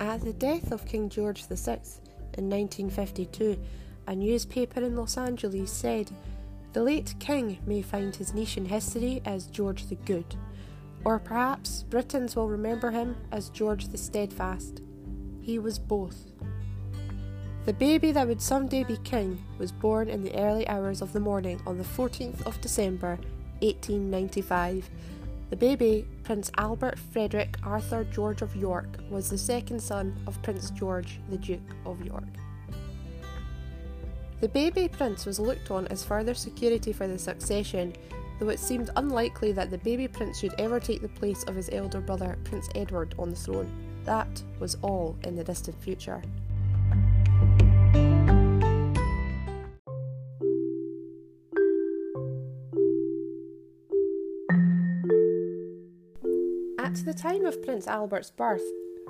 At the death of King George VI in 1952, a newspaper in Los Angeles said, The late king may find his niche in history as George the Good, or perhaps Britons will remember him as George the Steadfast. He was both. The baby that would someday be king was born in the early hours of the morning on the 14th of December 1895. The baby, Prince Albert Frederick Arthur George of York, was the second son of Prince George, the Duke of York. The baby prince was looked on as further security for the succession, though it seemed unlikely that the baby prince should ever take the place of his elder brother, Prince Edward, on the throne. That was all in the distant future. At the time of Prince Albert's birth,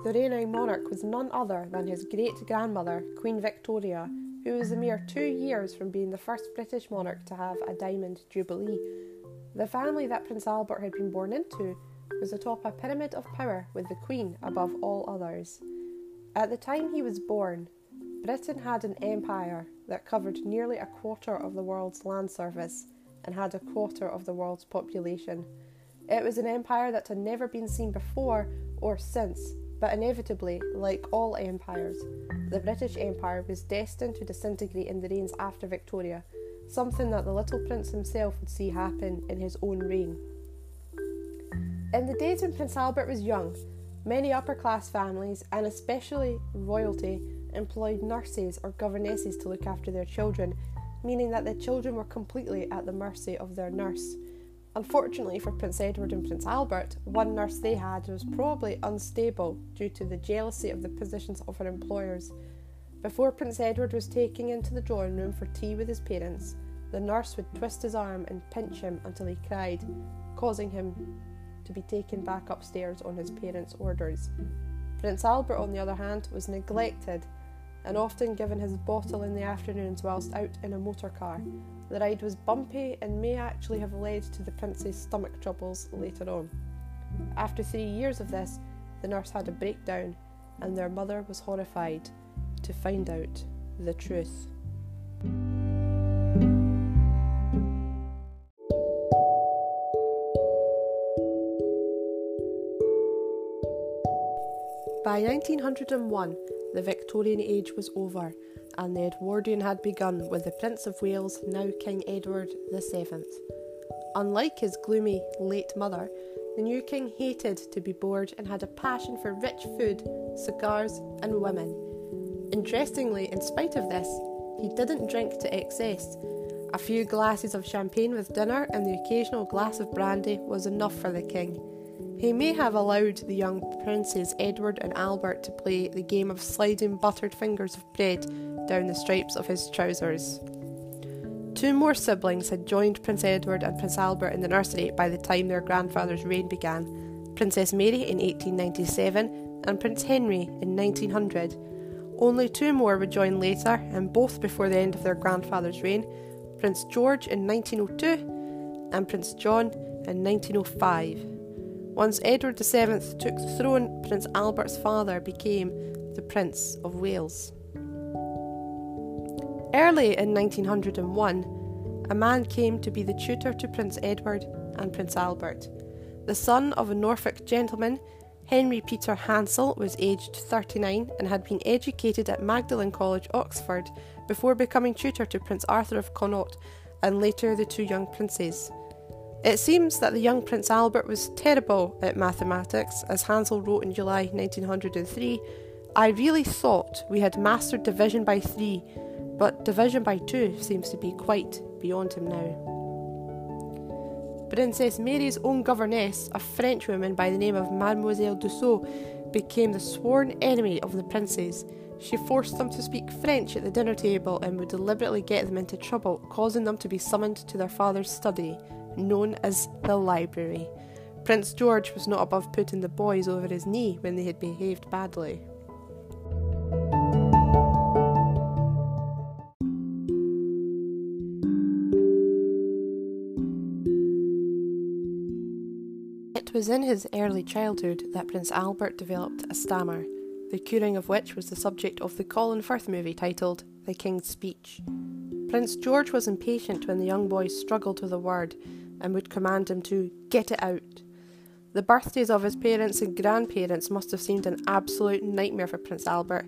the reigning monarch was none other than his great grandmother, Queen Victoria, who was a mere two years from being the first British monarch to have a diamond jubilee. The family that Prince Albert had been born into was atop a pyramid of power with the Queen above all others. At the time he was born, Britain had an empire that covered nearly a quarter of the world's land surface and had a quarter of the world's population. It was an empire that had never been seen before or since, but inevitably, like all empires, the British Empire was destined to disintegrate in the reigns after Victoria, something that the little prince himself would see happen in his own reign. In the days when Prince Albert was young, many upper class families, and especially royalty, employed nurses or governesses to look after their children, meaning that the children were completely at the mercy of their nurse. Unfortunately for Prince Edward and Prince Albert, one nurse they had was probably unstable due to the jealousy of the positions of her employers. Before Prince Edward was taken into the drawing room for tea with his parents, the nurse would twist his arm and pinch him until he cried, causing him to be taken back upstairs on his parents' orders. Prince Albert, on the other hand, was neglected and often given his bottle in the afternoons whilst out in a motor car. The ride was bumpy and may actually have led to the prince's stomach troubles later on. After three years of this, the nurse had a breakdown, and their mother was horrified to find out the truth. By 1901, the Victorian age was over, and the Edwardian had begun with the Prince of Wales, now King Edward VII. Unlike his gloomy late mother, the new king hated to be bored and had a passion for rich food, cigars, and women. Interestingly, in spite of this, he didn't drink to excess. A few glasses of champagne with dinner and the occasional glass of brandy was enough for the king. He may have allowed the young princes Edward and Albert to play the game of sliding buttered fingers of bread down the stripes of his trousers. Two more siblings had joined Prince Edward and Prince Albert in the nursery by the time their grandfather's reign began Princess Mary in 1897 and Prince Henry in 1900. Only two more would join later, and both before the end of their grandfather's reign Prince George in 1902 and Prince John in 1905. Once Edward VII took the throne, Prince Albert's father became the Prince of Wales. Early in 1901, a man came to be the tutor to Prince Edward and Prince Albert. The son of a Norfolk gentleman, Henry Peter Hansell was aged 39 and had been educated at Magdalen College, Oxford, before becoming tutor to Prince Arthur of Connaught and later the two young princes. It seems that the young Prince Albert was terrible at mathematics, as Hansell wrote in July 1903. I really thought we had mastered division by three, but division by two seems to be quite beyond him now. Princess Mary's own governess, a Frenchwoman by the name of Mademoiselle Dussau, became the sworn enemy of the princes. She forced them to speak French at the dinner table and would deliberately get them into trouble, causing them to be summoned to their father's study known as the library. Prince George was not above putting the boys over his knee when they had behaved badly. Was in his early childhood that Prince Albert developed a stammer. the curing of which was the subject of the Colin Firth movie titled The King's Speech. Prince George was impatient when the young boy struggled with a word and would command him to get it out. The birthdays of his parents and grandparents must have seemed an absolute nightmare for Prince Albert.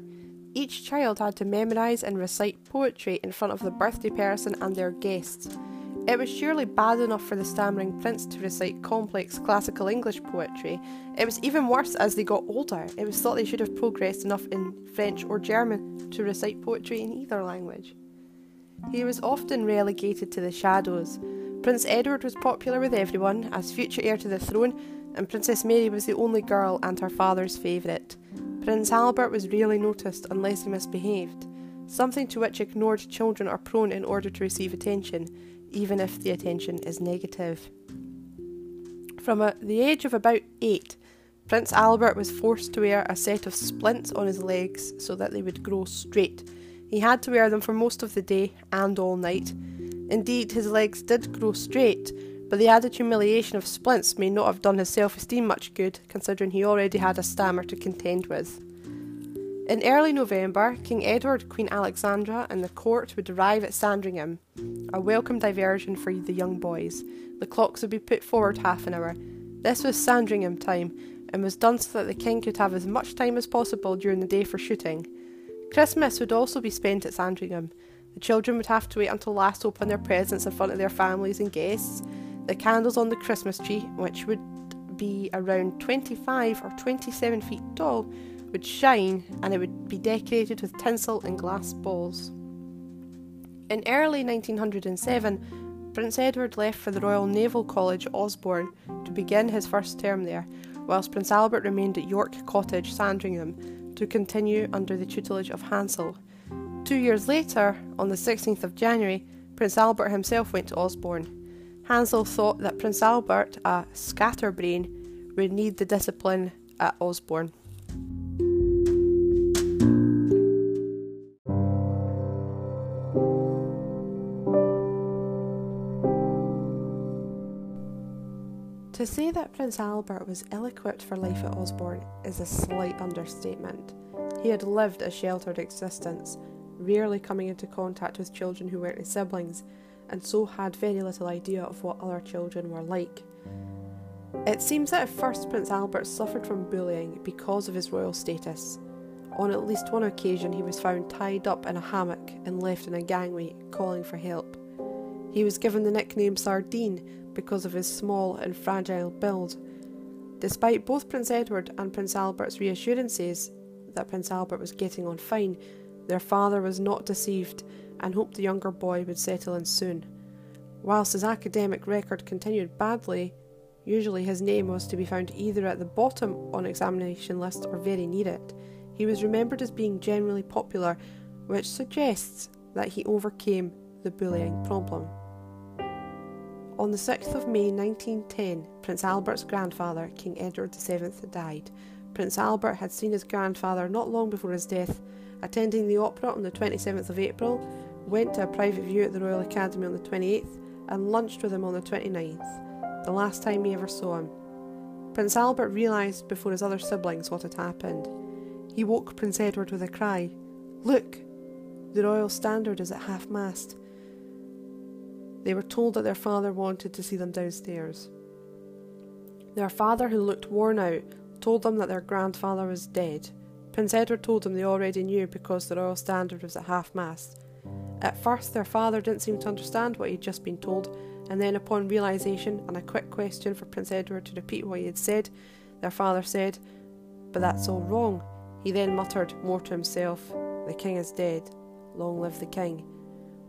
Each child had to memorise and recite poetry in front of the birthday person and their guests. It was surely bad enough for the stammering prince to recite complex classical English poetry. It was even worse as they got older. It was thought they should have progressed enough in French or German to recite poetry in either language. He was often relegated to the shadows. Prince Edward was popular with everyone as future heir to the throne, and Princess Mary was the only girl and her father's favourite. Prince Albert was rarely noticed unless he misbehaved, something to which ignored children are prone in order to receive attention even if the attention is negative. From a, the age of about eight, Prince Albert was forced to wear a set of splints on his legs so that they would grow straight. He had to wear them for most of the day and all night. Indeed, his legs did grow straight, but the added humiliation of splints may not have done his self esteem much good, considering he already had a stammer to contend with. In early November, King Edward, Queen Alexandra, and the court would arrive at Sandringham, a welcome diversion for the young boys. The clocks would be put forward half an hour. This was Sandringham time, and was done so that the king could have as much time as possible during the day for shooting. Christmas would also be spent at Sandringham. The children would have to wait until last to open their presents in front of their families and guests. The candles on the Christmas tree, which would be around 25 or 27 feet tall, would shine and it would be decorated with tinsel and glass balls. In early 1907, Prince Edward left for the Royal Naval College, Osborne, to begin his first term there, whilst Prince Albert remained at York Cottage, Sandringham, to continue under the tutelage of Hansell. Two years later, on the 16th of January, Prince Albert himself went to Osborne. Hansell thought that Prince Albert, a scatterbrain, would need the discipline at Osborne. Say that Prince Albert was ill equipped for life at Osborne is a slight understatement. He had lived a sheltered existence, rarely coming into contact with children who weren't his siblings, and so had very little idea of what other children were like. It seems that at first Prince Albert suffered from bullying because of his royal status. On at least one occasion, he was found tied up in a hammock and left in a gangway, calling for help. He was given the nickname Sardine because of his small and fragile build. Despite both Prince Edward and Prince Albert's reassurances that Prince Albert was getting on fine, their father was not deceived and hoped the younger boy would settle in soon. Whilst his academic record continued badly, usually his name was to be found either at the bottom on examination lists or very near it. He was remembered as being generally popular, which suggests that he overcame the bullying problem. On the 6th of May 1910, Prince Albert's grandfather, King Edward VII, died. Prince Albert had seen his grandfather not long before his death, attending the opera on the 27th of April, went to a private view at the Royal Academy on the 28th, and lunched with him on the 29th, the last time he ever saw him. Prince Albert realised before his other siblings what had happened. He woke Prince Edward with a cry Look! The Royal Standard is at half mast. They were told that their father wanted to see them downstairs. Their father, who looked worn out, told them that their grandfather was dead. Prince Edward told them they already knew because the Royal Standard was at half mast. At first, their father didn't seem to understand what he'd just been told, and then, upon realization and a quick question for Prince Edward to repeat what he had said, their father said, But that's all wrong. He then muttered more to himself, The king is dead. Long live the king.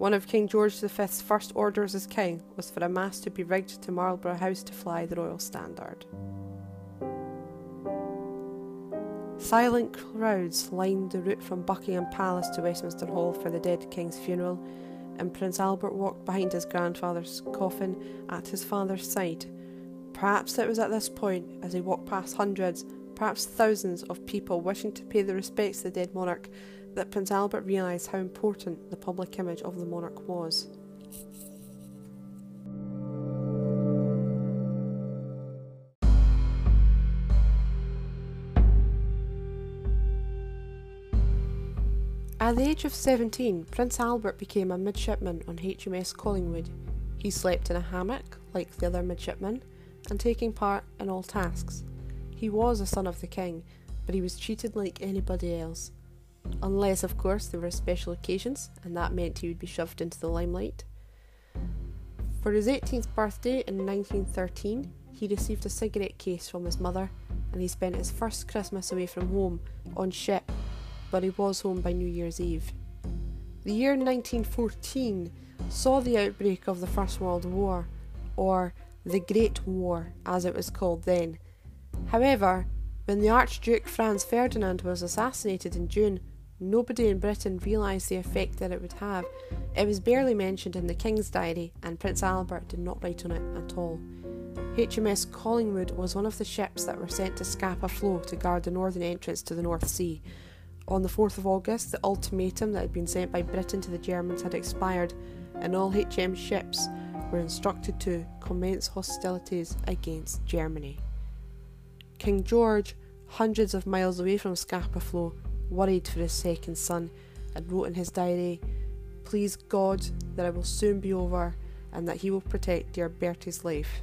One of King George V's first orders as king was for a mast to be rigged to Marlborough House to fly the royal standard. Silent crowds lined the route from Buckingham Palace to Westminster Hall for the dead king's funeral, and Prince Albert walked behind his grandfather's coffin at his father's side. Perhaps it was at this point, as he walked past hundreds, perhaps thousands of people wishing to pay their respects to the dead monarch, that Prince Albert realised how important the public image of the monarch was. At the age of 17, Prince Albert became a midshipman on HMS Collingwood. He slept in a hammock, like the other midshipmen, and taking part in all tasks. He was a son of the king, but he was treated like anybody else. Unless, of course, there were special occasions, and that meant he would be shoved into the limelight. For his 18th birthday in 1913, he received a cigarette case from his mother, and he spent his first Christmas away from home on ship but he was home by New Year's Eve. The year 1914 saw the outbreak of the First World War, or the Great War as it was called then. However, when the Archduke Franz Ferdinand was assassinated in June, nobody in Britain realised the effect that it would have. It was barely mentioned in the King's diary, and Prince Albert did not write on it at all. HMS Collingwood was one of the ships that were sent to Scapa Flow to guard the northern entrance to the North Sea. On the 4th of August, the ultimatum that had been sent by Britain to the Germans had expired, and all HM ships were instructed to commence hostilities against Germany. King George, hundreds of miles away from Scapa Flow, worried for his second son and wrote in his diary, Please God that it will soon be over and that he will protect dear Bertie's life.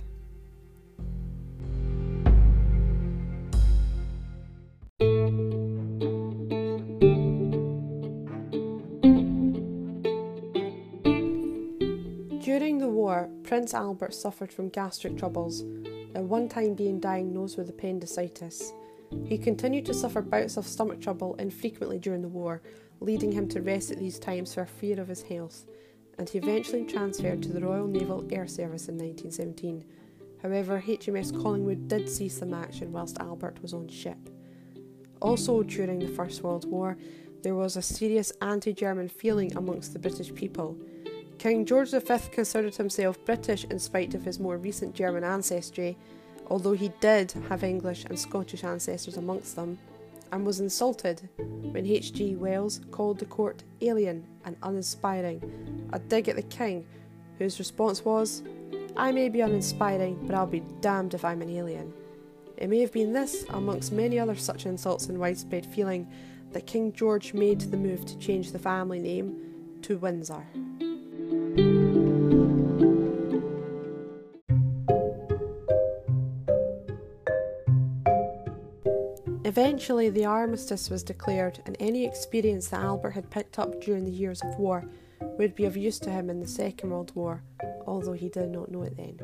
During the war, Prince Albert suffered from gastric troubles, at one time being diagnosed with appendicitis. He continued to suffer bouts of stomach trouble infrequently during the war, leading him to rest at these times for fear of his health, and he eventually transferred to the Royal Naval Air Service in 1917. However, HMS Collingwood did see some action whilst Albert was on ship. Also, during the First World War, there was a serious anti German feeling amongst the British people. King George V considered himself British in spite of his more recent German ancestry, although he did have English and Scottish ancestors amongst them, and was insulted when H.G. Wells called the court alien and uninspiring, a dig at the king, whose response was, I may be uninspiring, but I'll be damned if I'm an alien. It may have been this, amongst many other such insults and widespread feeling, that King George made the move to change the family name to Windsor. Eventually, the armistice was declared, and any experience that Albert had picked up during the years of war would be of use to him in the Second World War, although he did not know it then.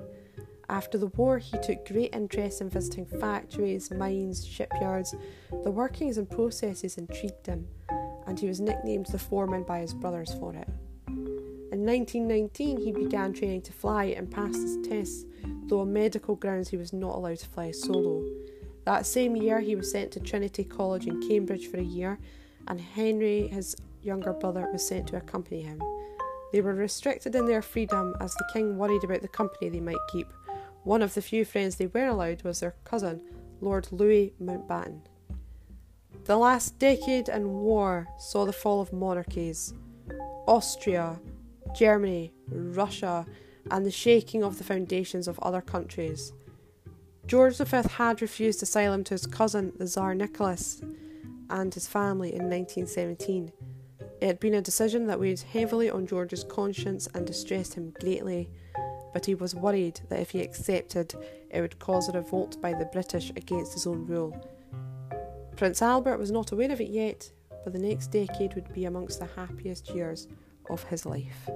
After the war, he took great interest in visiting factories, mines, shipyards. The workings and processes intrigued him, and he was nicknamed the foreman by his brothers for it. In 1919, he began training to fly and passed his tests, though on medical grounds he was not allowed to fly solo. That same year, he was sent to Trinity College in Cambridge for a year, and Henry, his younger brother, was sent to accompany him. They were restricted in their freedom as the king worried about the company they might keep. One of the few friends they were allowed was their cousin, Lord Louis Mountbatten. The last decade in war saw the fall of monarchies. Austria, Germany, Russia, and the shaking of the foundations of other countries. George V had refused asylum to his cousin, the Tsar Nicholas, and his family in 1917. It had been a decision that weighed heavily on George's conscience and distressed him greatly, but he was worried that if he accepted, it would cause a revolt by the British against his own rule. Prince Albert was not aware of it yet, but the next decade would be amongst the happiest years of his life.